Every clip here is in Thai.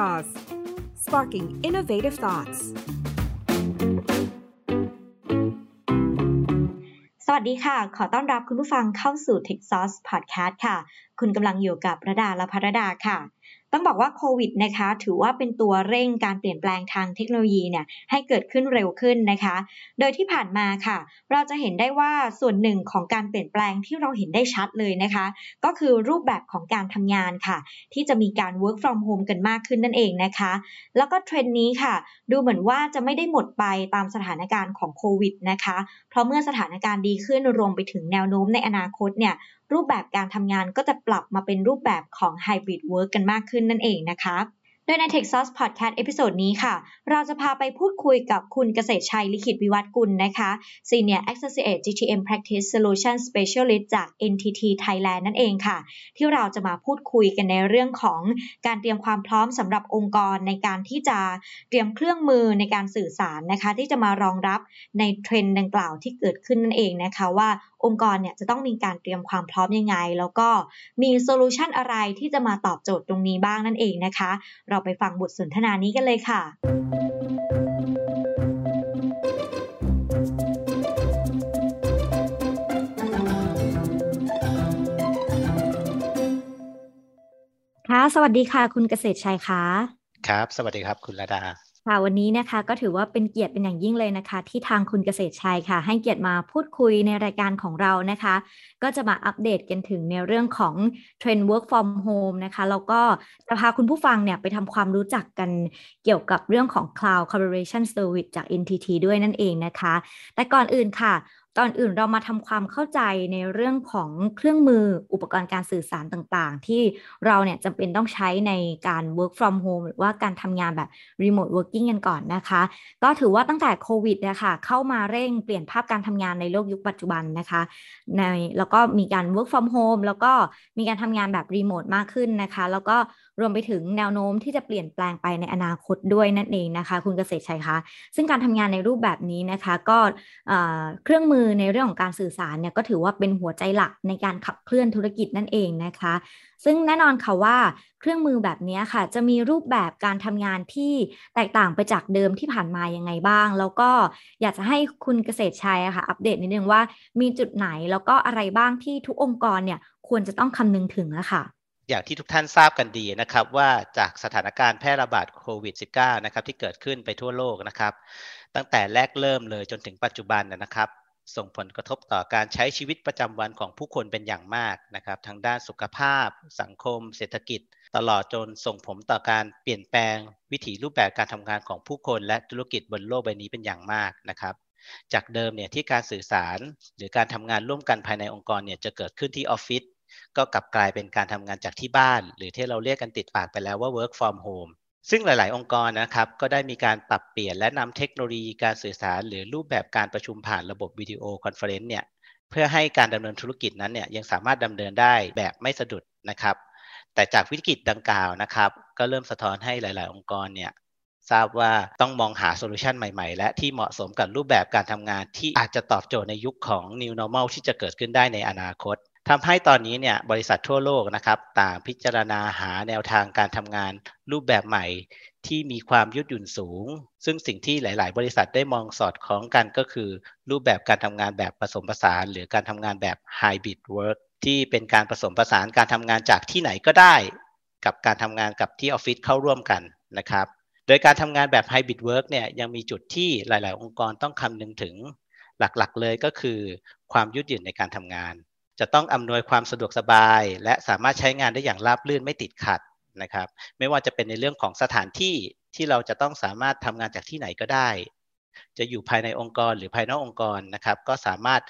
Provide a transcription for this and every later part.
Jaws sparking innovative thoughts สวัสดีค่ะ ขอต้อนรับคุณผู้ฟังเข้าสู่ Tech Sauce Podcast ค่ะ คุณกำลังอยู่กับระดาและพระดาค่ะ ต้องบอกว่าโควิดนะคะ ถือว่าเป็นตัวเร่งการเปลี่ยนแปลงทางเทคโนโลยีเนี่ยให้เกิดขึ้นเร็วขึ้นนะคะ โดยที่ผ่านมาค่ะ เราจะเห็นได้ว่าส่วนหนึ่งของการเปลี่ยนแปลงที่เราเห็นได้ชัดเลยนะคะ ก็คือรูปแบบของการทำงานค่ะ ที่จะมีการ work from home กันมากขึ้นนั่นเองนะคะ แล้วก็เทรนด์นี้ค่ะ ดูเหมือนว่าจะไม่ได้หมดไปตามสถานการณ์ของโควิดนะคะ เพราะเมื่อสถานการณ์ดีขึ้นรวมไปถึงแนวโน้มในอนาคตเนี่ย รูปแบบการทำงานก็จะปรับมาเป็นรูปแบบของ Hybrid Work กันมากขึ้นนั่นเองนะคะโดยใน Texas Podcast เอพิโซดนี้ค่ะ เราจะพาไปพูดคุยกับคุณเกษตรชัยลิขิตวิวัฒกุลนะคะ Senior Associate GTM Practice Solution Specialist จาก NTT Thailand นั่นเองค่ะ ที่เราจะมาพูดคุยกันในเรื่องของการเตรียมความพร้อมสำหรับองค์กรในการที่จะเตรียมเครื่องมือในการสื่อสารนะคะ ที่จะมารองรับในเทรนด์ดังกล่าวที่เกิดขึ้นนั่นเองนะคะว่า องค์กรเนี่ยจะต้องมีการเตรียมความพร้อมยังไง แล้วก็มี solution อะไรที่จะมาตอบโจทย์ตรงนี้บ้างนั่นเองนะคะ เราไปฟังบทสนทนานี้กันเลยค่ะค่ะสวัสดีค่ะ คุณเกษตรชัยคะครับ สวัสดีครับ คุณระดา ค่ะวันนี้นะคะก็ถือว่าเป็นเกียรติเป็นอย่างยิ่งเลยนะคะ ที่ทางคุณเกษตรชัยค่ะ ให้เกียรติมาพูดคุยในรายการของเรานะคะ ก็จะมาอัปเดตกันถึงในเรื่องของเทรนด์ work from home นะคะแล้วก็จะพาคุณผู้ฟังเนี่ยไปทำความรู้จักกันเกี่ยวกับเรื่องของ cloud collaboration service จาก NTT ด้วยนั่นเองนะคะ แต่ก่อนอื่นค่ะ ตอนอื่นเรามาทำความเข้าใจในเรื่องของเครื่องมืออุปกรณ์การสื่อสารต่างๆ ที่เราเนี่ยจำเป็นต้องใช้ในการ work from home หรือว่าการทำงานแบบ remote working กันก่อนนะคะ ก็ถือว่าตั้งแต่โควิดนะคะเข้ามาเร่งเปลี่ยนภาพการทำงานในโลกยุคปัจจุบันนะคะในแล้วก็มีการ work from home แล้วก็มีการทำงานแบบ remote มากขึ้นนะคะ แล้วก็ รวมไปถึงแนวโน้มที่จะเปลี่ยนแปลงไปในอนาคตด้วยนั่นเองนะคะ คุณเกษตรชัยคะ ซึ่งการทำงานในรูปแบบนี้นะคะ ก็เครื่องมือในเรื่องของการสื่อสารเนี่ยก็ถือว่าเป็นหัวใจหลักในการขับเคลื่อนธุรกิจนั่นเองนะคะ ซึ่งแน่นอนค่ะว่าเครื่องมือแบบนี้ค่ะ จะมีรูปแบบการทำงานที่แตกต่างไปจากเดิมที่ผ่านมายังไงบ้าง แล้วก็อยากจะให้คุณเกษตรชัยค่ะ อัปเดตนิดนึงว่ามีจุดไหนแล้วก็อะไรบ้างที่ทุกองค์กรเนี่ยควรจะต้องคำนึงถึงอะค่ะ อย่างที่ทุกท่านทราบกันดีนะครับ ว่าจากสถานการณ์แพร่ระบาดโควิด -19 นะครับที่เกิดขึ้นไปทั่วโลกนะครับ ตั้งแต่แรกเริ่มเลยจนถึงปัจจุบันนะครับ ส่งผลกระทบต่อการใช้ชีวิตประจำวันของผู้คนเป็นอย่างมากนะครับทางด้านสุขภาพ สังคม เศรษฐกิจ ตลอดจนส่งผลต่อการเปลี่ยนแปลง วิถีรูปแบบการทำงานของผู้คนและธุรกิจบนโลกใบนี้เป็นอย่างมากนะครับจากเดิมเนี่ยที่การสื่อสารหรือการทำงานร่วมกันภายในองค์กรเนี่ยจะเกิดขึ้นที่ออฟฟิศ ก็กลับกลายเป็นการทำงานจากที่บ้าน หรือที่เราเรียกกันติดปากไปแล้วว่า work from home ซึ่งหลาย ๆ องค์กรนะครับ ก็ได้มีการปรับเปลี่ยนและนำเทคโนโลยีการสื่อสาร หรือรูปแบบการประชุมผ่านระบบ video conference เนี่ยเพื่อให้การดำเนินธุรกิจนั้นเนี่ยยังสามารถดำเนินได้แบบไม่สะดุดนะครับ แต่จากวิกฤตดังกล่าวนะครับ ก็เริ่มสะท้อนให้หลาย ๆ องค์กรเนี่ยทราบว่าต้องมองหา solution ใหม่ ๆ และที่เหมาะสมกับรูปแบบการทำงานที่อาจจะตอบโจทย์ในยุคของ New Normal ที่จะเกิดขึ้นได้ในอนาคต ทำให้ตอนนี้เนี่ยบริษัททั่วโลกนะครับ ต่างพิจารณาหาแนวทางการทำงานรูปแบบใหม่ที่มีความยืดหยุ่นสูง ซึ่งสิ่งที่หลาย ๆ บริษัทได้มองสอดคล้องกันก็คือ รูปแบบการทำงานแบบผสมผสาน หรือการทำงานแบบ hybrid work ที่เป็นการผสมผสานการทำงานจากที่ไหนก็ได้ กับการทำงานกับที่ออฟฟิศเข้าร่วมกันนะครับ โดยการทำงานแบบ hybrid work เนี่ยยังมีจุดที่หลาย ๆ องค์กรต้องคำนึงถึง หลัก ๆ เลยก็คือ ความยืดหยุ่นในการทำงาน จะต้องอำนวยความสะดวกสบาย และสามารถใช้งานได้อย่างราบรื่นไม่ติดขัดนะครับ ไม่ว่าจะเป็นในเรื่องของสถานที่ที่เราจะต้องสามารถทำงานจากที่ไหนก็ได้ จะอยู่ภายในองค์กรหรือภายนอกองค์กรนะครับ ก็สามารถ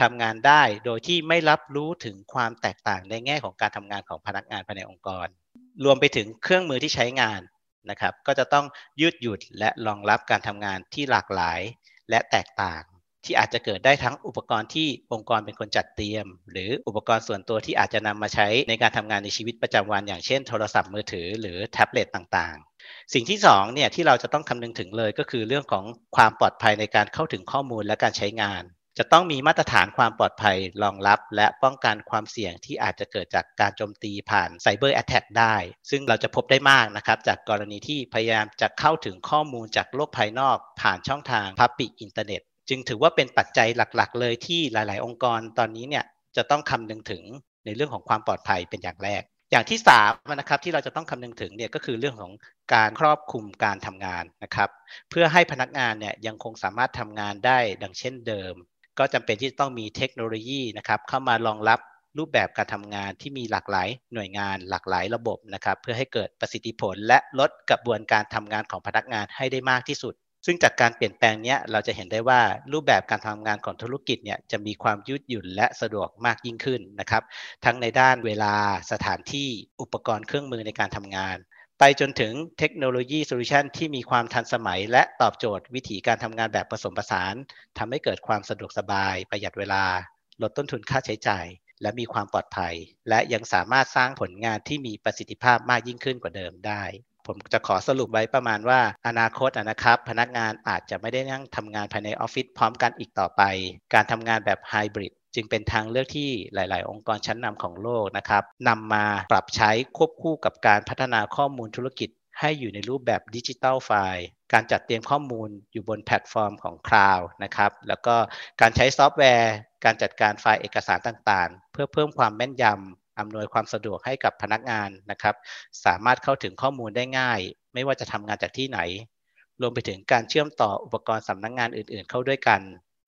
ทำงานได้โดยที่ไม่รับรู้ถึงความแตกต่างในแง่ของการทำงานของพนักงานภายในองค์กร รวมไปถึงเครื่องมือที่ใช้งานนะครับ ก็จะต้องยืดหยุ่นและรองรับการทำงานที่หลากหลายและแตกต่าง ที่อาจจะเกิดได้ทั้งอุปกรณ์ที่องค์กรเป็นคนจัดเตรียม หรืออุปกรณ์ส่วนตัวที่อาจจะนำมาใช้ในการทำงานในชีวิตประจำวัน อย่างเช่นโทรศัพท์มือถือหรือแท็บเล็ตต่างๆ สิ่งที่2เนี่ยที่เราจะต้องคำนึงถึงเลยก็คือเรื่องของความปลอดภัยในการเข้าถึงข้อมูลและการใช้งาน จะต้องมีมาตรฐานความปลอดภัยรองรับ และป้องกันความเสี่ยงที่อาจจะเกิดจากการโจมตีผ่าน cyber attack ได้ ซึ่งเราจะพบได้มากนะครับ จากกรณีที่พยายามจะเข้าถึงข้อมูลจากโลกภายนอก ผ่านช่องทาง public internet จึงถือว่าเป็นปัจจัยหลักๆ เลยที่หลาย ๆ องค์กรตอนนี้เนี่ยจะต้องคำนึงถึงในเรื่องของความปลอดภัยเป็นอย่างแรก อย่างที่3นะครับที่เราจะต้องคำนึงถึงเนี่ยก็คือเรื่องของการครอบคลุมการทำงานนะครับ เพื่อให้พนักงานเนี่ยยังคงสามารถทำงานได้ดังเช่นเดิม ก็จำเป็นที่จะต้องมีเทคโนโลยีนะครับเข้ามารองรับรูปแบบการทำงานที่มีหลากหลายหน่วยงานหลากหลายระบบนะครับ เพื่อให้เกิดประสิทธิผลและลดกระบวนการทำงานของพนักงานให้ได้มากที่สุด ซึ่งจากการเปลี่ยนแปลงนี้เราจะเห็นได้ว่ารูปแบบการทำงานของธุรกิจเนี่ยจะมีความยืดหยุ่นและสะดวกมากยิ่งขึ้นนะครับ ทั้งในด้านเวลาสถานที่อุปกรณ์เครื่องมือในการทำงาน ไปจนถึงเทคโนโลยี solution ที่มีความทันสมัย และตอบโจทย์วิธีการทำงานแบบผสมผสานทำให้เกิดความสะดวกสบาย ประหยัดเวลา ลดต้นทุนค่าใช้จ่าย และมีความปลอดภัย และยังสามารถสร้างผลงานที่มีประสิทธิภาพมากยิ่งขึ้นกว่าเดิมได้ ผมจะขอสรุปไว้ประมาณว่า อนาคตนะครับ พนักงานอาจจะไม่ได้นั่งทำงานภายในออฟฟิศพร้อมกันอีกต่อไป การทำงานแบบไฮบริดจึงเป็นทางเลือกที่หลาย ๆ องค์กรชั้นนำของโลกนะครับนำมาปรับใช้ควบคู่กับการพัฒนาข้อมูลธุรกิจ ให้อยู่ในรูปแบบ digital file การจัดเตรียมข้อมูลอยู่บนแพลตฟอร์มของ cloud นะครับ แล้วก็การใช้ซอฟต์แวร์ การจัดการไฟล์เอกสารต่าง ๆ เพื่อเพิ่มความแม่นยำ อำนวยความสะดวกให้กับพนักงานนะครับ สามารถเข้าถึงข้อมูลได้ง่าย ไม่ว่าจะทำงานจากที่ไหน รวมไปถึงการเชื่อมต่ออุปกรณ์สำนักงานอื่น ๆ เข้าด้วยกัน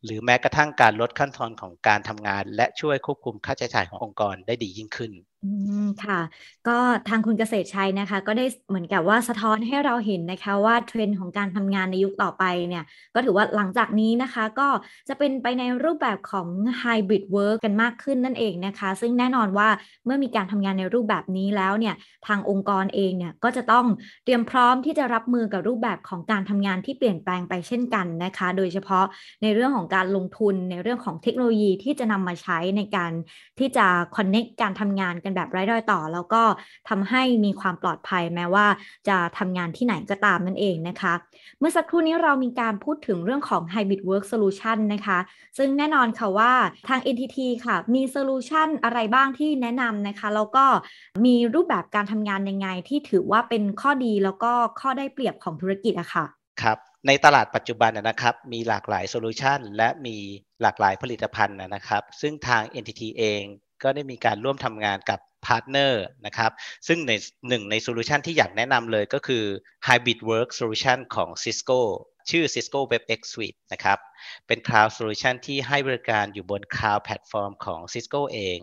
หรือแม้กระทั่งการลดขั้นตอนของการทำงาน และช่วยควบคุมค่าใช้จ่ายขององค์กรได้ดียิ่งขึ้นอืมค่ะ ก็ทางคุณเกษตรชัยนะคะ ก็ได้เหมือนกับว่าสะท้อนให้เราเห็นนะคะ ว่าเทรนด์ของการทำงานในยุคต่อไปเนี่ย ก็ถือว่าหลังจากนี้นะคะ ก็จะเป็นไปในรูปแบบของ hybrid work กันมากขึ้นนั่นเองนะคะ ซึ่งแน่นอนว่าเมื่อมีการทำงานในรูปแบบนี้แล้วเนี่ย ทางองค์กรเองเนี่ยก็จะต้องเตรียมพร้อมที่จะรับมือกับรูปแบบของการทำงานที่เปลี่ยนแปลงไปเช่นกันนะคะ โดยเฉพาะในเรื่องของการลงทุนในเรื่องของเทคโนโลยีที่จะนำมาใช้ในการที่จะคอนเน็กการทำงานกันแบบไร้รอยต่อ แล้วก็ทำให้มีความปลอดภัยแม้ว่าจะทำงานที่ไหนก็ตามนั่นเองนะคะ เมื่อสักครู่นี้เรามีการพูดถึงเรื่องของ Hybrid Work Solution นะคะ ซึ่งแน่นอนค่ะว่าทาง NTT ค่ะ มี solution อะไรบ้างที่แนะนำนะคะ แล้วก็มีรูปแบบการทำงานยังไงที่ถือว่าเป็นข้อดีแล้วก็ข้อได้เปรียบของธุรกิจอะค่ะครับในตลาดปัจจุบันนะครับ มีหลากหลาย solution และมีหลากหลายผลิตภัณฑ์นะครับ ซึ่งทาง NTT เอง ก็ได้มีการร่วมทำงานกับ partner นะครับ ซึ่งในหนึ่งใน solution ที่อยากแนะนำเลยก็คือ Hybrid Work Solution ของ Cisco ชื่อ Cisco WebEx Suite นะครับ เป็น Cloud Solution ที่ให้บริการอยู่บน Cloud Platform ของ Cisco เอง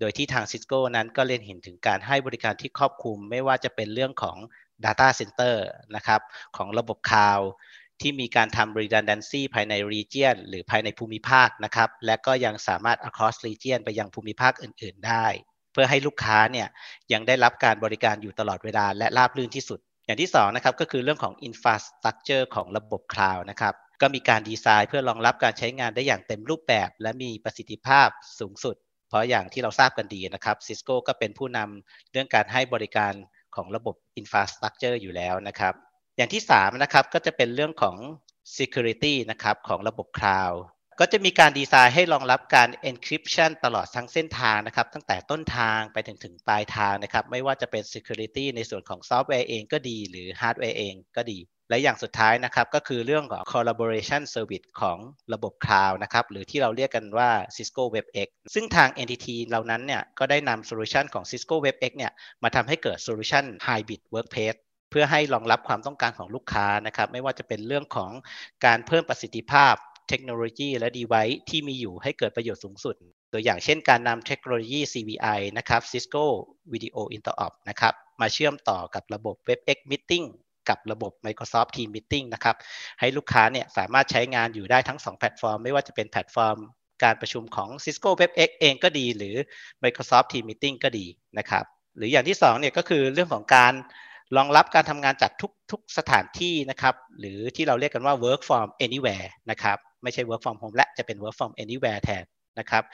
โดยที่ทาง Cisco นั้นก็เล่นเห็นถึงการให้บริการที่ครอบคลุม ไม่ว่าจะเป็นเรื่องของ Data Center นะครับ ของระบบคลาว ที่มีการทำ redundancy ภายใน region หรือภายในภูมิภาคนะครับ และก็ยังสามารถ across region ไปยังภูมิภาคอื่น ๆ ได้ เพื่อให้ลูกค้าเนี่ยยังได้รับการบริการอยู่ตลอดเวลาและราบรื่นที่สุด อย่างที่2นะครับก็คือเรื่องของ infrastructure ของระบบ cloud นะครับก็มีการดีไซน์เพื่อรองรับการใช้งานได้อย่างเต็มรูปแบบ และมีประสิทธิภาพสูงสุด เพราะอย่างที่เราทราบกันดีนะครับ Cisco ก็เป็นผู้นำเรื่องการให้บริการของระบบ infrastructure อยู่แล้วนะครับ อย่างที่3นะครับก็จะเป็นเรื่องของ security นะครับของระบบ cloud ก็จะมีการดีไซน์ให้รองรับการ encryption ตลอดทั้งเส้นทางนะครับ ตั้งแต่ต้นทางไปถึงถึงปลายทางนะครับ ไม่ว่าจะเป็น security ในส่วนของซอฟต์แวร์เองก็ดีหรือฮาร์ดแวร์เองก็ดี และอย่างสุดท้ายนะครับก็คือเรื่องของ collaboration service ของระบบ cloud นะครับหรือที่เราเรียกกันว่า Cisco WebEx ซึ่งทาง NTT เหล่านั้นเนี่ยก็ได้นำ solution ของ Cisco WebEx เนี่ยมาทำให้เกิด solution Hybrid Workplace เพื่อให้รองรับความต้องการของลูกค้านะครับ ไม่ว่าจะเป็นเรื่องของการเพิ่มประสิทธิภาพเทคโนโลยีและ device ที่มีอยู่ให้เกิดประโยชน์สูงสุด ตัวอย่างเช่นการนำเทคโนโลยี CVI นะครับ Cisco Video Interop นะครับมาเชื่อมต่อกับระบบ WebEx Meeting กับระบบ Microsoft Teams Meeting นะครับให้ลูกค้าเนี่ยสามารถใช้งานอยู่ได้ทั้ง 2 แพลตฟอร์ม ไม่ว่าจะเป็นแพลตฟอร์มการประชุมของ Cisco WebEx เองก็ดี หรือ Microsoft Teams Meeting ก็ดีนะครับหรืออย่างที่2เนี่ยก็คือเรื่องของการ รองรับการทำงานจากทุกทุกสถานที่นะครับ หรือที่เราเรียกกันว่า work from anywhere นะครับ ไม่ใช่ work from home และจะเป็น work from anywhere แทนนะครับ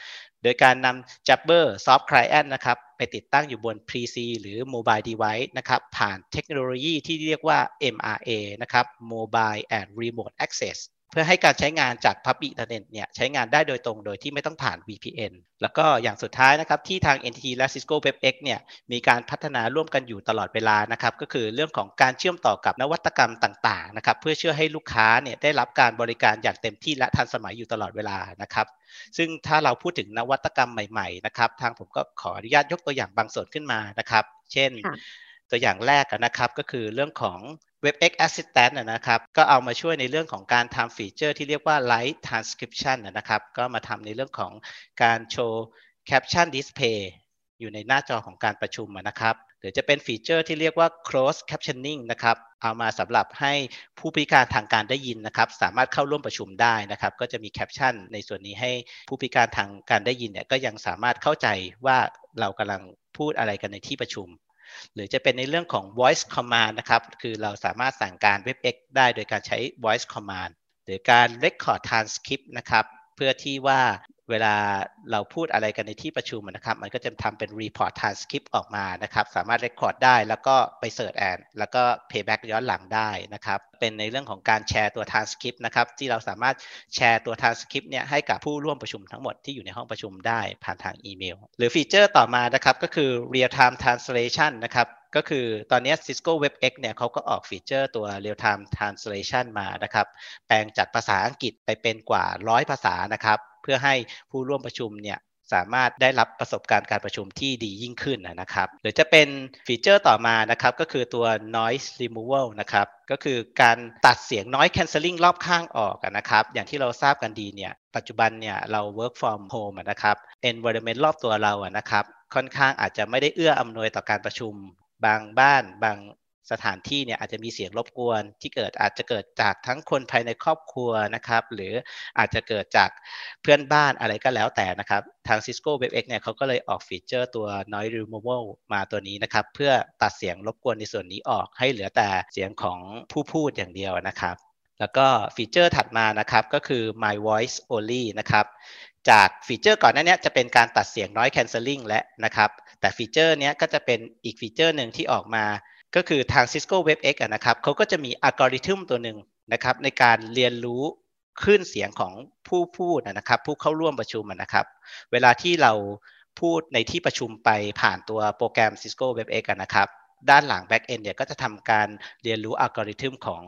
โดยการนำ Jabber Soft Client นะครับ ไปติดตั้งอยู่บน PC หรือ Mobile Device นะครับ ผ่านเทคโนโลยีที่เรียกว่า MRA นะครับ Mobile and Remote Access เพื่อให้การใช้งานจาก Public Internet เนี่ยใช้งานได้โดยตรงโดยที่ไม่ต้องผ่าน VPN แล้วก็อย่างสุดท้ายนะครับที่ทาง NTT และ Cisco WebEx เนี่ยมีการพัฒนาร่วมกันอยู่ตลอดเวลานะครับก็คือเรื่องของการเชื่อมต่อกับนวัตกรรมต่างๆนะครับเพื่อเชื่อให้ลูกค้าเนี่ยได้รับการบริการอย่างเต็มที่และทันสมัยอยู่ตลอดเวลานะครับซึ่งถ้าเราพูดถึงนวัตกรรมใหม่ๆนะครับทางผมก็ขออนุญาตยกตัวอย่างบางส่วนขึ้นมานะครับ เช่น ตัวอย่างแรกนะครับก็คือเรื่องของ WebEx Assistant นะครับก็เอามาช่วยในเรื่องของการทำฟีเจอร์ที่เรียกว่า Live Transcription นะครับก็มาทำในเรื่องของการโชว์ Caption Display อยู่ในหน้าจอของการประชุมนะครับหรือจะเป็นฟีเจอร์ที่เรียกว่า Closed Captioning นะครับ เอามาสำหรับให้ผู้พิการทางการได้ยินนะครับ สามารถเข้าร่วมประชุมได้นะครับ ก็จะมีแคปชั่นในส่วนนี้ให้ผู้พิการทางการได้ยินเนี่ยก็ยังสามารถเข้าใจว่าเรากำลังพูดอะไรกันในที่ประชุม หรือจะเป็นในเรื่องของ voice command นะครับ คือเราสามารถสั่งการ WebEx ได้โดยการใช้ voice command หรือการ record transcript นะครับ เพื่อที่ว่า เวลาเราพูดอะไรกันในที่ประชุมนะครับ มันก็จะทำเป็น report transcript ออกมานะครับ สามารถ record ได้แล้วก็ไปเสิร์ชแอนแล้วก็ payback ย้อนหลังได้นะครับ เป็นในเรื่องของการแชร์ตัว transcript นะครับ ที่เราสามารถแชร์ตัว transcript เนี่ยให้กับผู้ร่วมประชุมทั้งหมดที่อยู่ในห้องประชุมได้ผ่านทางอีเมล หรือฟีเจอร์ต่อมานะครับก็คือ real time translation นะครับ ก็คือตอนนี้ Cisco WebEx เนี่ยเขาก็ออกฟีเจอร์ตัว real time translation มานะครับ แปลงจากภาษาอังกฤษไปเป็นกว่าร้อยภาษานะครับ เพื่อให้ผู้ร่วมประชุมเนี่ยสามารถได้รับประสบการณ์การประชุมที่ดียิ่งขึ้นนะครับ หรือจะเป็นฟีเจอร์ต่อมานะครับ ก็คือตัว noise removal นะครับ ก็คือการตัดเสียง noise cancelling รอบข้างออกนะครับ อย่างที่เราทราบกันดีเนี่ย ปัจจุบันเนี่ยเรา work from home นะครับ environment รอบตัวเราอะนะครับ ค่อนข้างอาจจะไม่ได้เอื้ออำนวยต่อการประชุม บางบ้านบางสถานที่เนี่ยอาจจะมีเสียงรบกวนที่เกิดอาจจะเกิดจากทั้งคนภายในครอบครัวนะครับ หรืออาจจะเกิดจากเพื่อนบ้านอะไรก็แล้วแต่นะครับ ทาง Cisco WebEx เนี่ยเขาก็เลยออกฟีเจอร์ตัว Noise Removal มาตัวนี้นะครับ เพื่อตัดเสียงรบกวนในส่วนนี้ออกให้เหลือแต่เสียงของผู้พูดอย่างเดียวนะครับ แล้วก็ฟีเจอร์ถัดมานะครับก็คือ My Voice Only นะครับ จากฟีเจอร์ก่อนหน้านี้จะเป็นการตัดเสียง noise cancelling แล้วนะครับ แต่ฟีเจอร์นี้ก็จะเป็นอีกฟีเจอร์หนึ่งที่ออกมา ก็คือทาง Cisco WebEx นะครับเขาก็จะมีอัลกอริทึมตัวหนึ่งนะครับในการเรียนรู้คลื่นเสียงของผู้พูดนะครับ ผู้เข้าร่วมประชุมนะครับ เวลาที่เราพูดในที่ประชุมไปผ่านตัวโปรแกรม Cisco WebEx นะครับ ด้านหลัง Backend เนี่ยก็จะทำการเรียนรู้อัลกอริทึมของ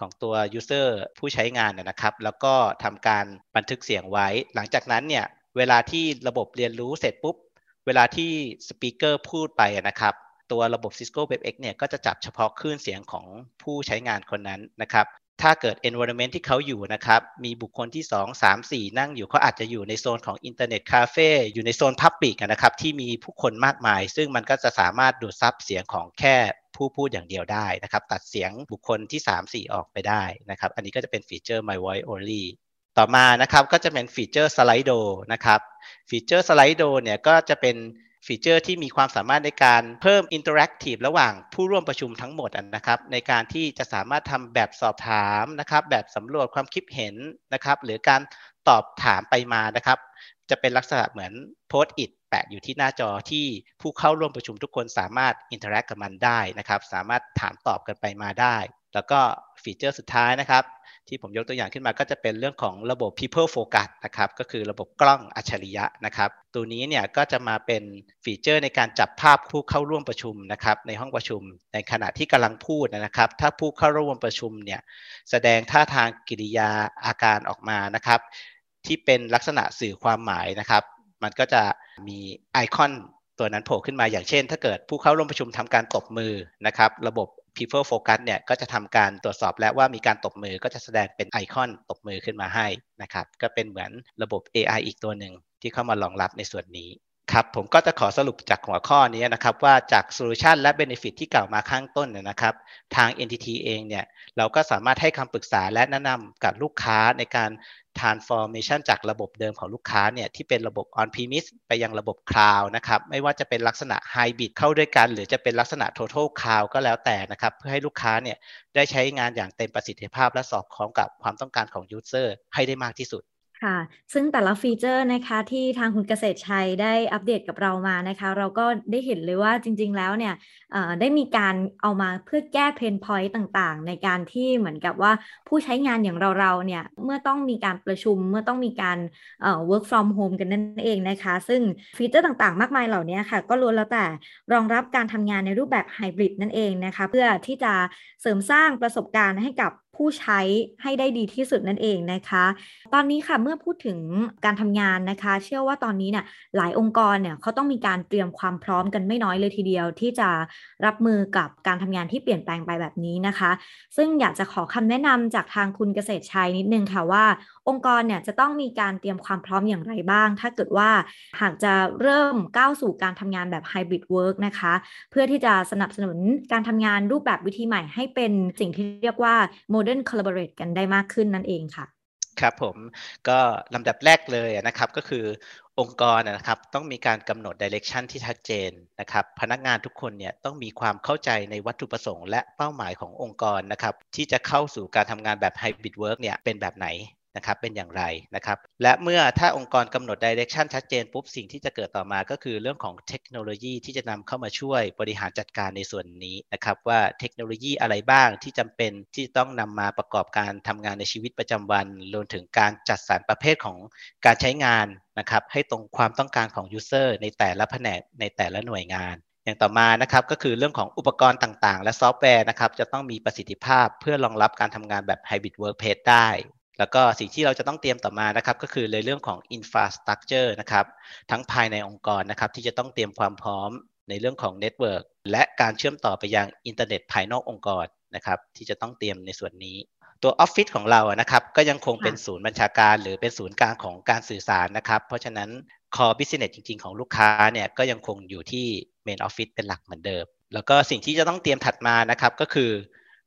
ของตัว User ผู้ใช้งานนะครับ แล้วก็ทำการบันทึกเสียงไว้ หลังจากนั้นเนี่ยเวลาที่ระบบเรียนรู้เสร็จปุ๊บ เวลาที่ speaker พูดไปนะครับ ตัวระบบ Cisco WebEx เนี่ยก็จะจับเฉพาะคลื่นเสียงของผู้ใช้งานคนนั้นนะครับ ถ้าเกิด environment ที่เขาอยู่นะครับ มีบุคคลที่ 2 3 4 นั่งอยู่เขาอาจจะอยู่ในโซนของอินเทอร์เน็ตคาเฟ่อยู่ในโซน public นะครับ ที่มีผู้คนมากมาย ซึ่งมันก็จะสามารถดูดซับเสียงของแค่ผู้พูดอย่างเดียวได้นะครับ ตัดเสียงบุคคลที่ 3 4 ออกไปได้นะครับ อันนี้ก็จะเป็นฟีเจอร์ My Voice Only ต่อมานะครับก็จะเป็นฟีเจอร์ Slido นะครับฟีเจอร์ Slido เนี่ยก็จะเป็น ฟีเจอร์ที่มีความสามารถในการเพิ่ม interactive ระหว่างผู้ร่วมประชุมทั้งหมดนะครับ ในการที่จะสามารถทำแบบสอบถามนะครับ แบบสำรวจความคิดเห็นนะครับ หรือการตอบถามไปมานะครับ จะเป็นลักษณะเหมือน Post-it แปะอยู่ที่หน้าจอที่ผู้เข้าร่วมประชุมทุกคนสามารถ interact กับมันได้นะครับ สามารถถามตอบกันไปมาได้ แล้วก็ฟีเจอร์สุดท้ายนะครับ ที่ผมยกตัวอย่างขึ้นมาก็จะเป็นเรื่องของระบบ people focus นะครับก็คือระบบกล้องอัจฉริยะนะครับตัวนี้เนี่ยก็จะมาเป็นฟีเจอร์ในการจับภาพผู้เข้าร่วมประชุมนะครับในห้องประชุม ในขณะที่กำลังพูดนะครับ ถ้าผู้เข้าร่วมประชุมเนี่ยแสดงท่าทางกิริยาอาการออกมานะครับที่เป็นลักษณะสื่อความหมายนะครับ มันก็จะมีไอคอนตัวนั้นโผล่ขึ้นมาอย่างเช่น ถ้าเกิดผู้เข้าร่วมประชุมทำการตบมือนะครับ ระบบ People Focus เนี่ยก็จะทำการตรวจสอบแล้วว่ามีการตบมือก็จะแสดงเป็นไอคอนตบมือขึ้นมาให้นะครับก็เป็นเหมือนระบบ AI อีกตัวหนึ่งที่เข้ามารองรับในส่วนนี้ครับผมก็จะขอสรุปจากหัวข้อนี้นะครับว่าจากโซลูชันและ Benefit ที่กล่าวมาข้างต้นนะครับ ทาง NTT เองเนี่ยเราก็สามารถให้คำปรึกษาและแนะนำกับลูกค้าในการ transformation จากระบบเดิมของลูกค้าเนี่ยที่เป็นระบบ on premise ไปยังระบบ cloud นะครับไม่ว่าจะเป็นลักษณะ hybrid เข้าด้วยกัน หรือจะเป็นลักษณะ total cloud ก็แล้วแต่นะครับเพื่อให้ลูกค้าเนี่ยได้ใช้งานอย่างเต็มประสิทธิภาพและสอดคล้องกับความต้องการของ user ให้ได้มากที่สุด ค่ะ ซึ่งแต่ละฟีเจอร์นะคะที่ทางคุณเกษตรชัยได้อัปเดตกับเรามานะคะ เราก็ได้เห็นเลยว่าจริง ๆ แล้วเนี่ยได้มีการเอามาเพื่อแก้ pain point ต่างๆ ในการที่เหมือนกับว่าผู้ใช้งานอย่างเราๆเนี่ยเมื่อต้องมีการประชุมเมื่อต้องมีการ work from home กันนั่นเองนะคะ ซึ่งฟีเจอร์ต่างๆ มากมายเหล่านี้ค่ะ ก็ล้วนแล้วแต่รองรับการทำงานในรูปแบบไฮบริดนั่นเองนะคะ เพื่อที่จะเสริมสร้างประสบการณ์ให้กับ ผู้ใช้ให้ได้ดีที่สุดนั่นเองนะคะ ตอนนี้ค่ะเมื่อพูดถึงการทำงานนะคะ เชื่อว่าตอนนี้เนี่ยหลายองค์กรเนี่ยเขาต้องมีการเตรียมความพร้อมกันไม่น้อยเลยทีเดียว ที่จะรับมือกับการทำงานที่เปลี่ยนแปลงไปแบบนี้นะคะ ซึ่งอยากจะขอคำแนะนำจากทางคุณเกษตรชัยนิดนึงค่ะว่า องค์กรเนี่ยจะต้องมีการเตรียมความพร้อมอย่างไรบ้าง ถ้าเกิดว่าหากจะเริ่มก้าวสู่การทำงานแบบไฮบริดเวิร์กนะคะ เพื่อที่จะสนับสนุนการทำงานรูปแบบวิธีใหม่ให้เป็นสิ่งที่เรียกว่า modern collaborate กันได้มากขึ้นนั่นเองค่ะ ครับผมก็ลำดับแรกเลยนะครับก็คือองค์กรนะครับต้องมีการกำหนด direction ที่ชัดเจนนะครับพนักงานทุกคนเนี่ยต้องมีความเข้าใจในวัตถุประสงค์และเป้าหมายขององค์กรนะครับที่จะเข้าสู่การทำงานแบบ hybrid work เนี่ยเป็นแบบไหน นะครับเป็นอย่างไรนะครับและเมื่อถ้าองค์กรกำหนด direction ชัดเจนปุ๊บสิ่งที่จะเกิดต่อมาก็คือเรื่องของเทคโนโลยีที่จะนำเข้ามาช่วยบริหารจัดการในส่วนนี้นะครับว่าเทคโนโลยีอะไรบ้างที่จำเป็นที่ต้องนำมาประกอบการทำงานในชีวิตประจำวันรวมถึงการจัดสรรประเภทของการใช้งานนะครับให้ตรงความต้องการของ user ในแต่ละแผนกในแต่ละหน่วยงานอย่างต่อมานะครับก็คือเรื่องของอุปกรณ์ต่างๆ และซอฟต์แวร์นะครับจะต้องมีประสิทธิภาพเพื่อรองรับการทำงานแบบไฮบริดเวิร์กเพ e ได้ แล้วก็สิ่งที่เราจะต้องเตรียมต่อมานะครับ ก็คือในเรื่องของ infrastructure นะครับ ทั้งภายในองค์กรนะครับ ที่จะต้องเตรียมความพร้อมในเรื่องของเน็ตเวิร์กและการเชื่อมต่อไปยังอินเทอร์เน็ตภายนอกองค์กรนะครับ ที่จะต้องเตรียมในส่วนนี้ ตัวออฟฟิศของเรานะครับก็ยังคงเป็นศูนย์บัญชาการ หรือเป็นศูนย์กลางของการสื่อสารนะครับ เพราะฉะนั้น core business จริง ๆ ของลูกค้าเนี่ยก็ยังคงอยู่ที่ main office เป็นหลักเหมือนเดิม แล้วก็สิ่งที่จะต้องเตรียมถัดมานะครับก็คือ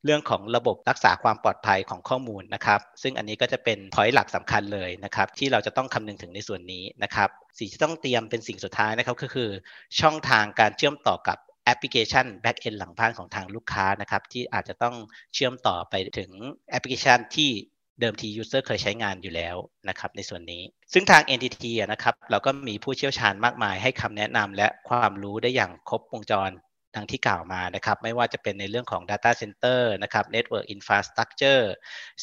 เรื่องของระบบรักษาความปลอดภัยของข้อมูลนะครับ ซึ่งอันนี้ก็จะเป็นพอยต์หลักสำคัญเลยนะครับ ที่เราจะต้องคำนึงถึงในส่วนนี้นะครับ สิ่งที่ต้องเตรียมเป็นสิ่งสุดท้ายนะครับก็คือ ช่องทางการเชื่อมต่อกับแอปพลิเคชัน Back End หลังบ้านของทางลูกค้านะครับ ที่อาจจะต้องเชื่อมต่อไปถึงแอปพลิเคชันที่เดิมที user เคยใช้งานอยู่แล้วนะครับในส่วนนี้ ซึ่งทาง NTT นะครับเราก็มีผู้เชี่ยวชาญมากมายให้คำแนะนำและความรู้ได้อย่างครบวงจร ดังที่กล่าวมานะครับ ไม่ว่าจะเป็นในเรื่องของ Data Center นะครับ Network Infrastructure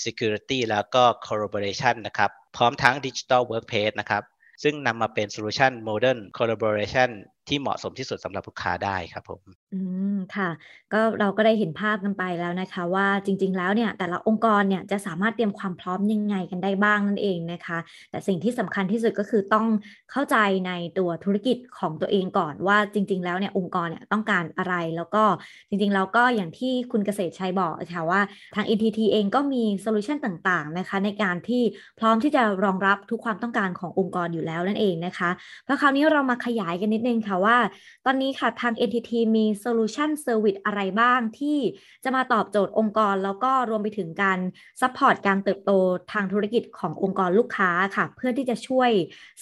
Security แล้วก็ Collaboration นะครับ พร้อมทั้ง Digital Workplace นะครับ ซึ่งนำมาเป็น Solution Modern Collaboration ที่เหมาะสมที่สุดสำหรับลูกค้าได้ครับผม อืมค่ะ ก็เราก็ได้เห็นภาพกันไปแล้วนะคะ ว่าจริง ๆ แล้วเนี่ยแต่ละองค์กรเนี่ยจะสามารถเตรียมความพร้อมยังไงกันได้บ้างนั่นเองนะคะ แต่สิ่งที่สำคัญที่สุดก็คือต้องเข้าใจในตัวธุรกิจของตัวเองก่อนว่าจริง ๆ แล้วเนี่ยองค์กรเนี่ยต้องการอะไรแล้วก็จริงๆแล้วก็อย่างที่คุณเกษตรชัยบอกค่ะว่าทาง NTT เองก็มีโซลูชันต่างๆนะคะ ในการที่พร้อมที่จะรองรับทุกความต้องการขององค์กรอยู่แล้วนั่นเองนะคะเพราะคราวนี้เรามาขยายกันนิดนึงค่ะว่า ตอนนี้ค่ะทาง NTT มี Solution Service อะไรบ้างที่จะมาตอบโจทย์องค์กร แล้วก็รวมไปถึงการ support การเติบโตทางธุรกิจขององค์กรลูกค้าค่ะ เพื่อที่จะช่วย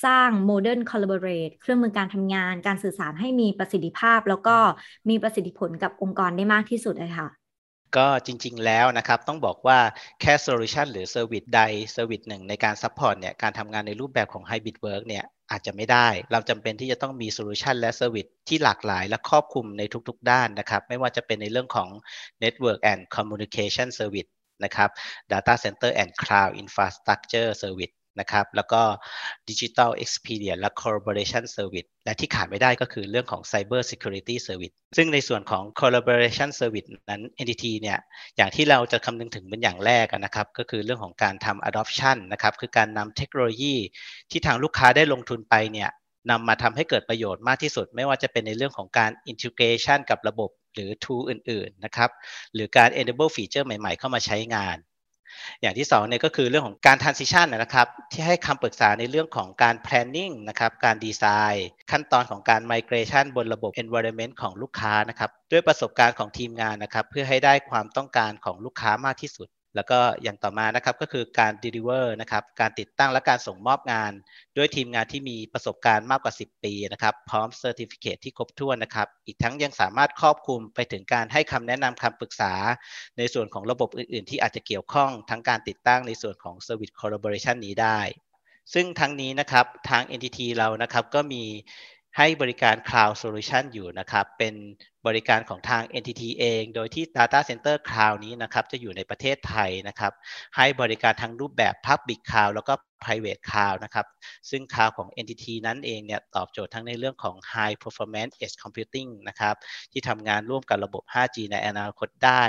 สร้าง Modern Collaborate เครื่องมือการทำงาน การสื่อสารให้มีประสิทธิภาพ แล้วก็มีประสิทธิผลกับองค์กรได้มากที่สุดเลยค่ะ ก็จริงๆแล้วนะครับต้องบอกว่าแค่โซลูชันหรือ service ใด service หนึ่งในการ support เนี่ยการทำงานในรูปแบบของ Hybrid Work เนี่ยอาจจะไม่ได้ เราจำเป็นที่จะต้องมีโซลูชันและ service ที่หลากหลายและครอบคลุมในทุกๆด้านนะครับ ไม่ว่าจะเป็นในเรื่องของ Network and Communication Service นะครับ Data Center and Cloud Infrastructure Service นะครับ แล้วก็ Digital Experience และ Collaboration Service และที่ขาดไม่ได้ก็คือเรื่องของ Cyber Security Service ซึ่งในส่วนของ Collaboration Service นั้น NTT เนี่ยอย่างที่เราจะคำนึงถึงเป็นอย่างแรกนะครับ ก็คือเรื่องของการทำ adoption นะครับ คือการนำเทคโนโลยีที่ทางลูกค้าได้ลงทุนไปเนี่ยนำมาทำให้เกิดประโยชน์มากที่สุด ไม่ว่าจะเป็นในเรื่องของการ integration กับระบบหรือ tool อื่น ๆ นะครับ หรือการ enable feature ใหม่ ๆ เข้ามาใช้งาน อย่างที่2เนี่ยก็คือเรื่องของการ transition นะครับ ที่ให้คำปรึกษาในเรื่องของการ planning นะครับ การดีไซน์ขั้นตอนของการ migration บนระบบ environment ของลูกค้านะครับ ด้วยประสบการณ์ของทีมงานนะครับ เพื่อให้ได้ความต้องการของลูกค้ามากที่สุด แล้วก็อย่างต่อมานะครับก็คือการ deliver นะครับการติดตั้งและการส่งมอบงาน ด้วยทีมงานที่มีประสบการณ์มากกว่า 10 ปีนะครับพร้อม certificate ที่ครบถ้วนนะครับอีกทั้งยังสามารถครอบคลุมไปถึงการให้คำแนะนำคำปรึกษา ในส่วนของระบบอื่น ๆ ที่อาจจะเกี่ยวข้องทั้งการติดตั้งในส่วนของ Service Collaboration นี้ได้ ซึ่งทั้งนี้นะครับทาง NTT เรานะครับก็มีให้บริการ Cloud Solution อยู่นะครับ เป็นบริการของทาง NTT เอง โดยที่ Data Center Cloud นี้นะครับจะอยู่ในประเทศไทยนะครับ ให้บริการทั้งรูปแบบ Public Cloud แล้วก็ private cloud นะครับ ซึ่ง cloud ของ NTT นั้นเองเนี่ยตอบโจทย์ทั้งในเรื่องของ high performance edge computing นะครับ ที่ทำงานร่วมกับระบบ 5G ในอนาคตได้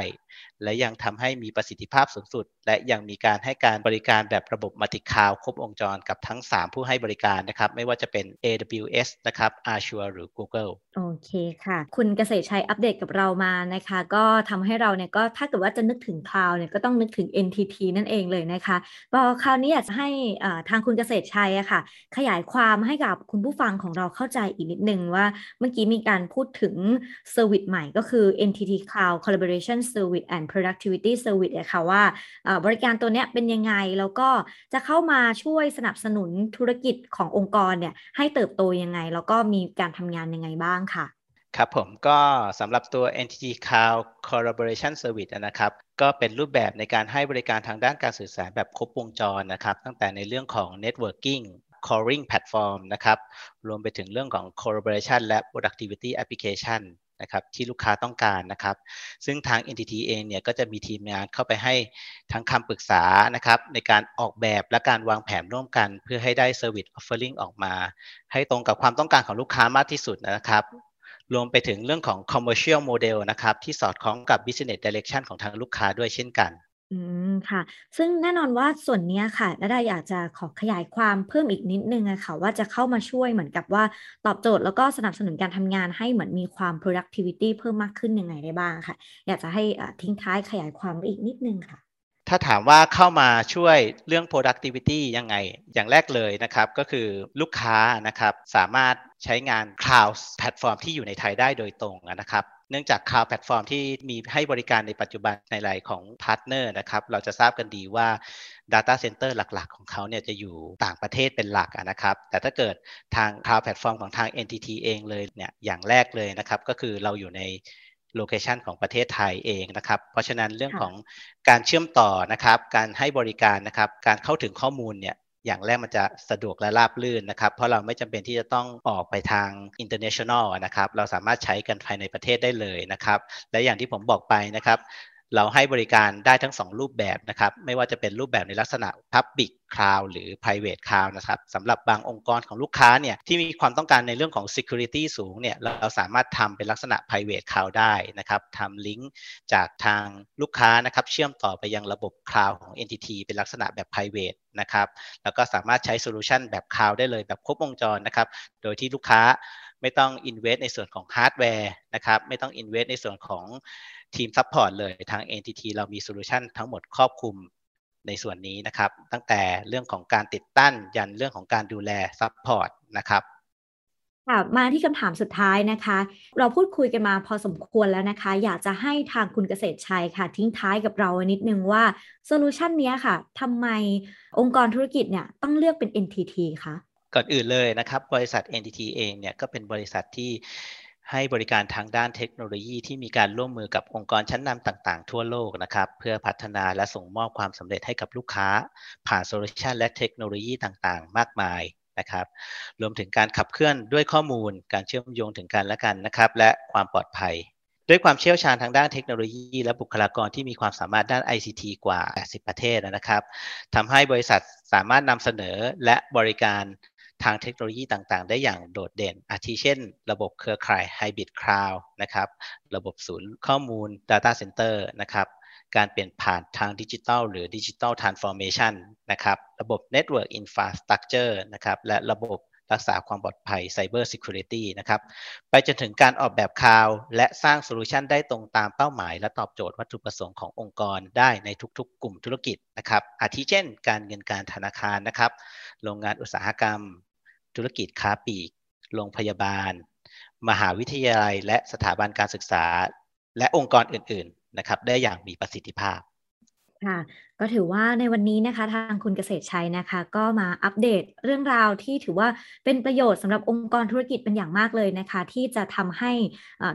และยังทำให้มีประสิทธิภาพสูงสุด และยังมีการให้การบริการแบบระบบ multi cloud ครบวงจรกับทั้ง 3 ผู้ให้บริการนะครับ ไม่ว่าจะเป็น AWS นะครับ Azure หรือ Google โอเคค่ะ คุณเกษตรชัยอัปเดตกับเรามานะคะ ก็ทำให้เราเนี่ยก็ถ้าเกิดว่าจะนึกถึง cloud เนี่ยก็ต้องนึกถึง NTT นั่นเองเลยนะคะก็คราวนี้อยากจะให้ทางคุณเกษตรชัยอะค่ะ ขยายความให้กับคุณผู้ฟังของเราเข้าใจอีกนิดนึงว่าเมื่อกี้มีการพูดถึง service ใหม่ก็คือ NTT Cloud Collaboration Service and Productivity Service อะค่ะว่าบริการตัวเนี้ยเป็นยังไงแล้วก็จะเข้ามาช่วยสนับสนุนธุรกิจขององค์กรเนี่ยให้เติบโตยังไง แล้วก็มีการทำงานยังไงบ้างค่ะ ครับผมก็สำหรับตัว NTT Cloud Collaboration Service นะครับก็เป็นรูปแบบในการให้บริการทางด้านการสื่อสารแบบครบวงจรนะครับ ตั้งแต่ในเรื่องของ Networking Calling Platform นะครับ รวมไปถึงเรื่องของ Collaboration และ Productivity Application นะครับที่ลูกค้าต้องการนะครับ ซึ่งทาง NTT เองเนี่ยก็จะมีทีมงานเข้าไปให้ทั้งคำปรึกษานะครับในการออกแบบและการวางแผนร่วมกัน เพื่อให้ได้ Service Offering ออกมา ให้ตรงกับความต้องการของลูกค้ามากที่สุดนะครับ รวมไปถึงเรื่องของ commercial model นะครับที่สอดคล้องกับ business direction ของทางลูกค้าด้วยเช่นกัน อืม ค่ะ ซึ่งแน่นอนว่าส่วนนี้ค่ะและได้อยากจะขอขยายความเพิ่มอีกนิดนึงอะค่ะ ว่าจะเข้ามาช่วยเหมือนกับว่าตอบโจทย์แล้วก็สนับสนุนการทำงานให้เหมือนมีความ productivity เพิ่มมากขึ้นยังไงได้บ้างค่ะ อยากจะให้ทิ้งท้ายขยายความอีกนิดนึงค่ะ ถ้าถามว่าเข้ามาช่วยเรื่อง productivity ยังไง อย่างแรกเลยนะครับ ก็คือลูกค้านะครับ สามารถใช้งาน cloud แพลตฟอร์มที่อยู่ในไทยได้โดยตรงนะครับ เนื่องจาก cloud แพลตฟอร์มที่มีให้บริการในปัจจุบันในรายของ partner นะครับ เราจะทราบกันดีว่า Data Center หลักๆ ของเขาเนี่ยจะอยู่ต่างประเทศเป็นหลักนะครับ แต่ถ้าเกิดทาง cloud แพลตฟอร์มของทาง NTT เองเลยเนี่ยอย่างแรกเลยนะครับ ก็คือเราอยู่ในโลเคชันของประเทศไทยเองนะครับ เพราะฉะนั้นเรื่องของการเชื่อมต่อนะครับ การให้บริการนะครับ การเข้าถึงข้อมูลเนี่ย อย่างแรกมันจะสะดวกและราบรื่นนะครับ เพราะเราไม่จำเป็นที่จะต้องออกไปทาง international นะครับ เราสามารถใช้กันภายในประเทศได้เลยนะครับ และอย่างที่ผมบอกไปนะครับ เราให้บริการได้ทั้ง 2 รูปแบบนะครับ ไม่ว่าจะเป็นรูปแบบในลักษณะ Public Cloud หรือ Private Cloud นะครับสำหรับบางองค์กรของลูกค้าเนี่ยที่มีความต้องการในเรื่องของ Security สูงเนี่ยเราสามารถทำเป็นลักษณะ Private Cloud ได้นะครับทำลิงก์จากทางลูกค้านะครับเชื่อมต่อไปยังระบบ Cloud ของ NTT เป็นลักษณะแบบ Private นะครับแล้วก็สามารถใช้โซลูชันแบบ Cloud ได้เลยแบบครบวงจรนะครับโดยที่ลูกค้า ไม่ต้อง invest ในส่วนของฮาร์ดแวร์นะครับไม่ต้อง invest ในส่วนของทีม support เลยทาง NTT เรามีโซลูชันทั้งหมดครอบคลุมในส่วนนี้นะครับ ตั้งแต่เรื่องของการติดตั้งยันเรื่องของการดูแล support นะครับค่ะมาที่คำถามสุดท้ายนะคะ เราพูดคุยกันมาพอสมควรแล้วนะคะ อยากจะให้ทางคุณเกษตรชัยค่ะ ทิ้งท้ายกับเรานิดนึงว่าโซลูชันนี้ค่ะทำไมองค์กรธุรกิจเนี่ยต้องเลือกเป็น NTT คะ ก่อนอื่นเลยนะครับบริษัท NTT เองเนี่ยก็เป็นบริษัทที่ให้บริการทางด้านเทคโนโลยีที่มีการร่วมมือกับองค์กรชั้นนำต่างๆ ทั่วโลกนะครับเพื่อพัฒนาและส่งมอบความสำเร็จให้กับลูกค้า ผ่านโซลูชันและเทคโนโลยีต่างๆ มากมายนะครับรวมถึงการขับเคลื่อนด้วยข้อมูล การเชื่อมโยงถึงกันและกันนะครับและความปลอดภัย ด้วยความเชี่ยวชาญทางด้านเทคโนโลยี และบุคลากรที่มีความสามารถด้าน ICT กว่า 80 ประเทศนะครับทำให้บริษัทสามารถนำเสนอและบริการ ทางเทคโนโลยีต่างๆ ได้อย่างโดดเด่น อาทิเช่น ระบบเครือข่าย Hybrid Cloud นะครับ ระบบศูนย์ข้อมูล Data Center นะครับ การเปลี่ยนผ่านทางดิจิทัลหรือดิจิทัลทรานส์ฟอร์เมชันนะครับ ระบบ Network Infrastructure นะครับ และระบบรักษาความปลอดภัย Cyber Security นะครับ ไปจนถึงการออกแบบ cloud และสร้างโซลูชันได้ตรงตามเป้าหมาย และตอบโจทย์วัตถุประสงค์ขององค์กรได้ในทุกๆ กลุ่มธุรกิจนะครับ อาทิเช่น การเงินการธนาคารนะครับ โรงงานอุตสาหกรรม ธุรกิจค้าปลีก โรงพยาบาล มหาวิทยาลัย และสถาบันการศึกษา และองค์กรอื่น ๆ นะครับ ได้อย่างมีประสิทธิภาพ ค่ะก็ถือว่าในวันนี้นะคะทางคุณเกษตรชัยนะคะ ก็มาอัปเดตเรื่องราวที่ถือว่าเป็นประโยชน์สำหรับองค์กรธุรกิจเป็นอย่างมากเลยนะคะ ที่จะทำให้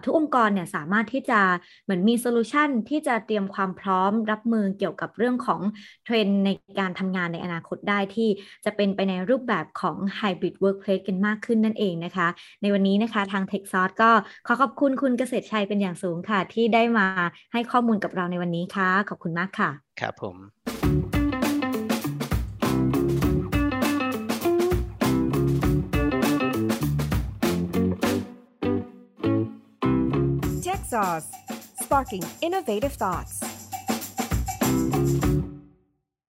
ทุกองค์กรเนี่ยสามารถที่จะเหมือนมีโซลูชันที่จะเตรียมความพร้อมรับมือเกี่ยวกับเรื่องของเทรนด์ในการทำงานในอนาคตได้ที่จะเป็นไปในรูปแบบของ Hybrid Workplace กันมากขึ้นนั่นเองนะคะ ในวันนี้นะคะทาง t e c h s o u r c ก็ขอขอบคุณคุณเกษตรชัยเป็นอย่างสูงค่ะ ที่ได้มาให้ข้อมูลกับเราในวันนี้ค่ะขอบคุณมากค่ะครับผม Tech Sauce, sparking innovative thoughts.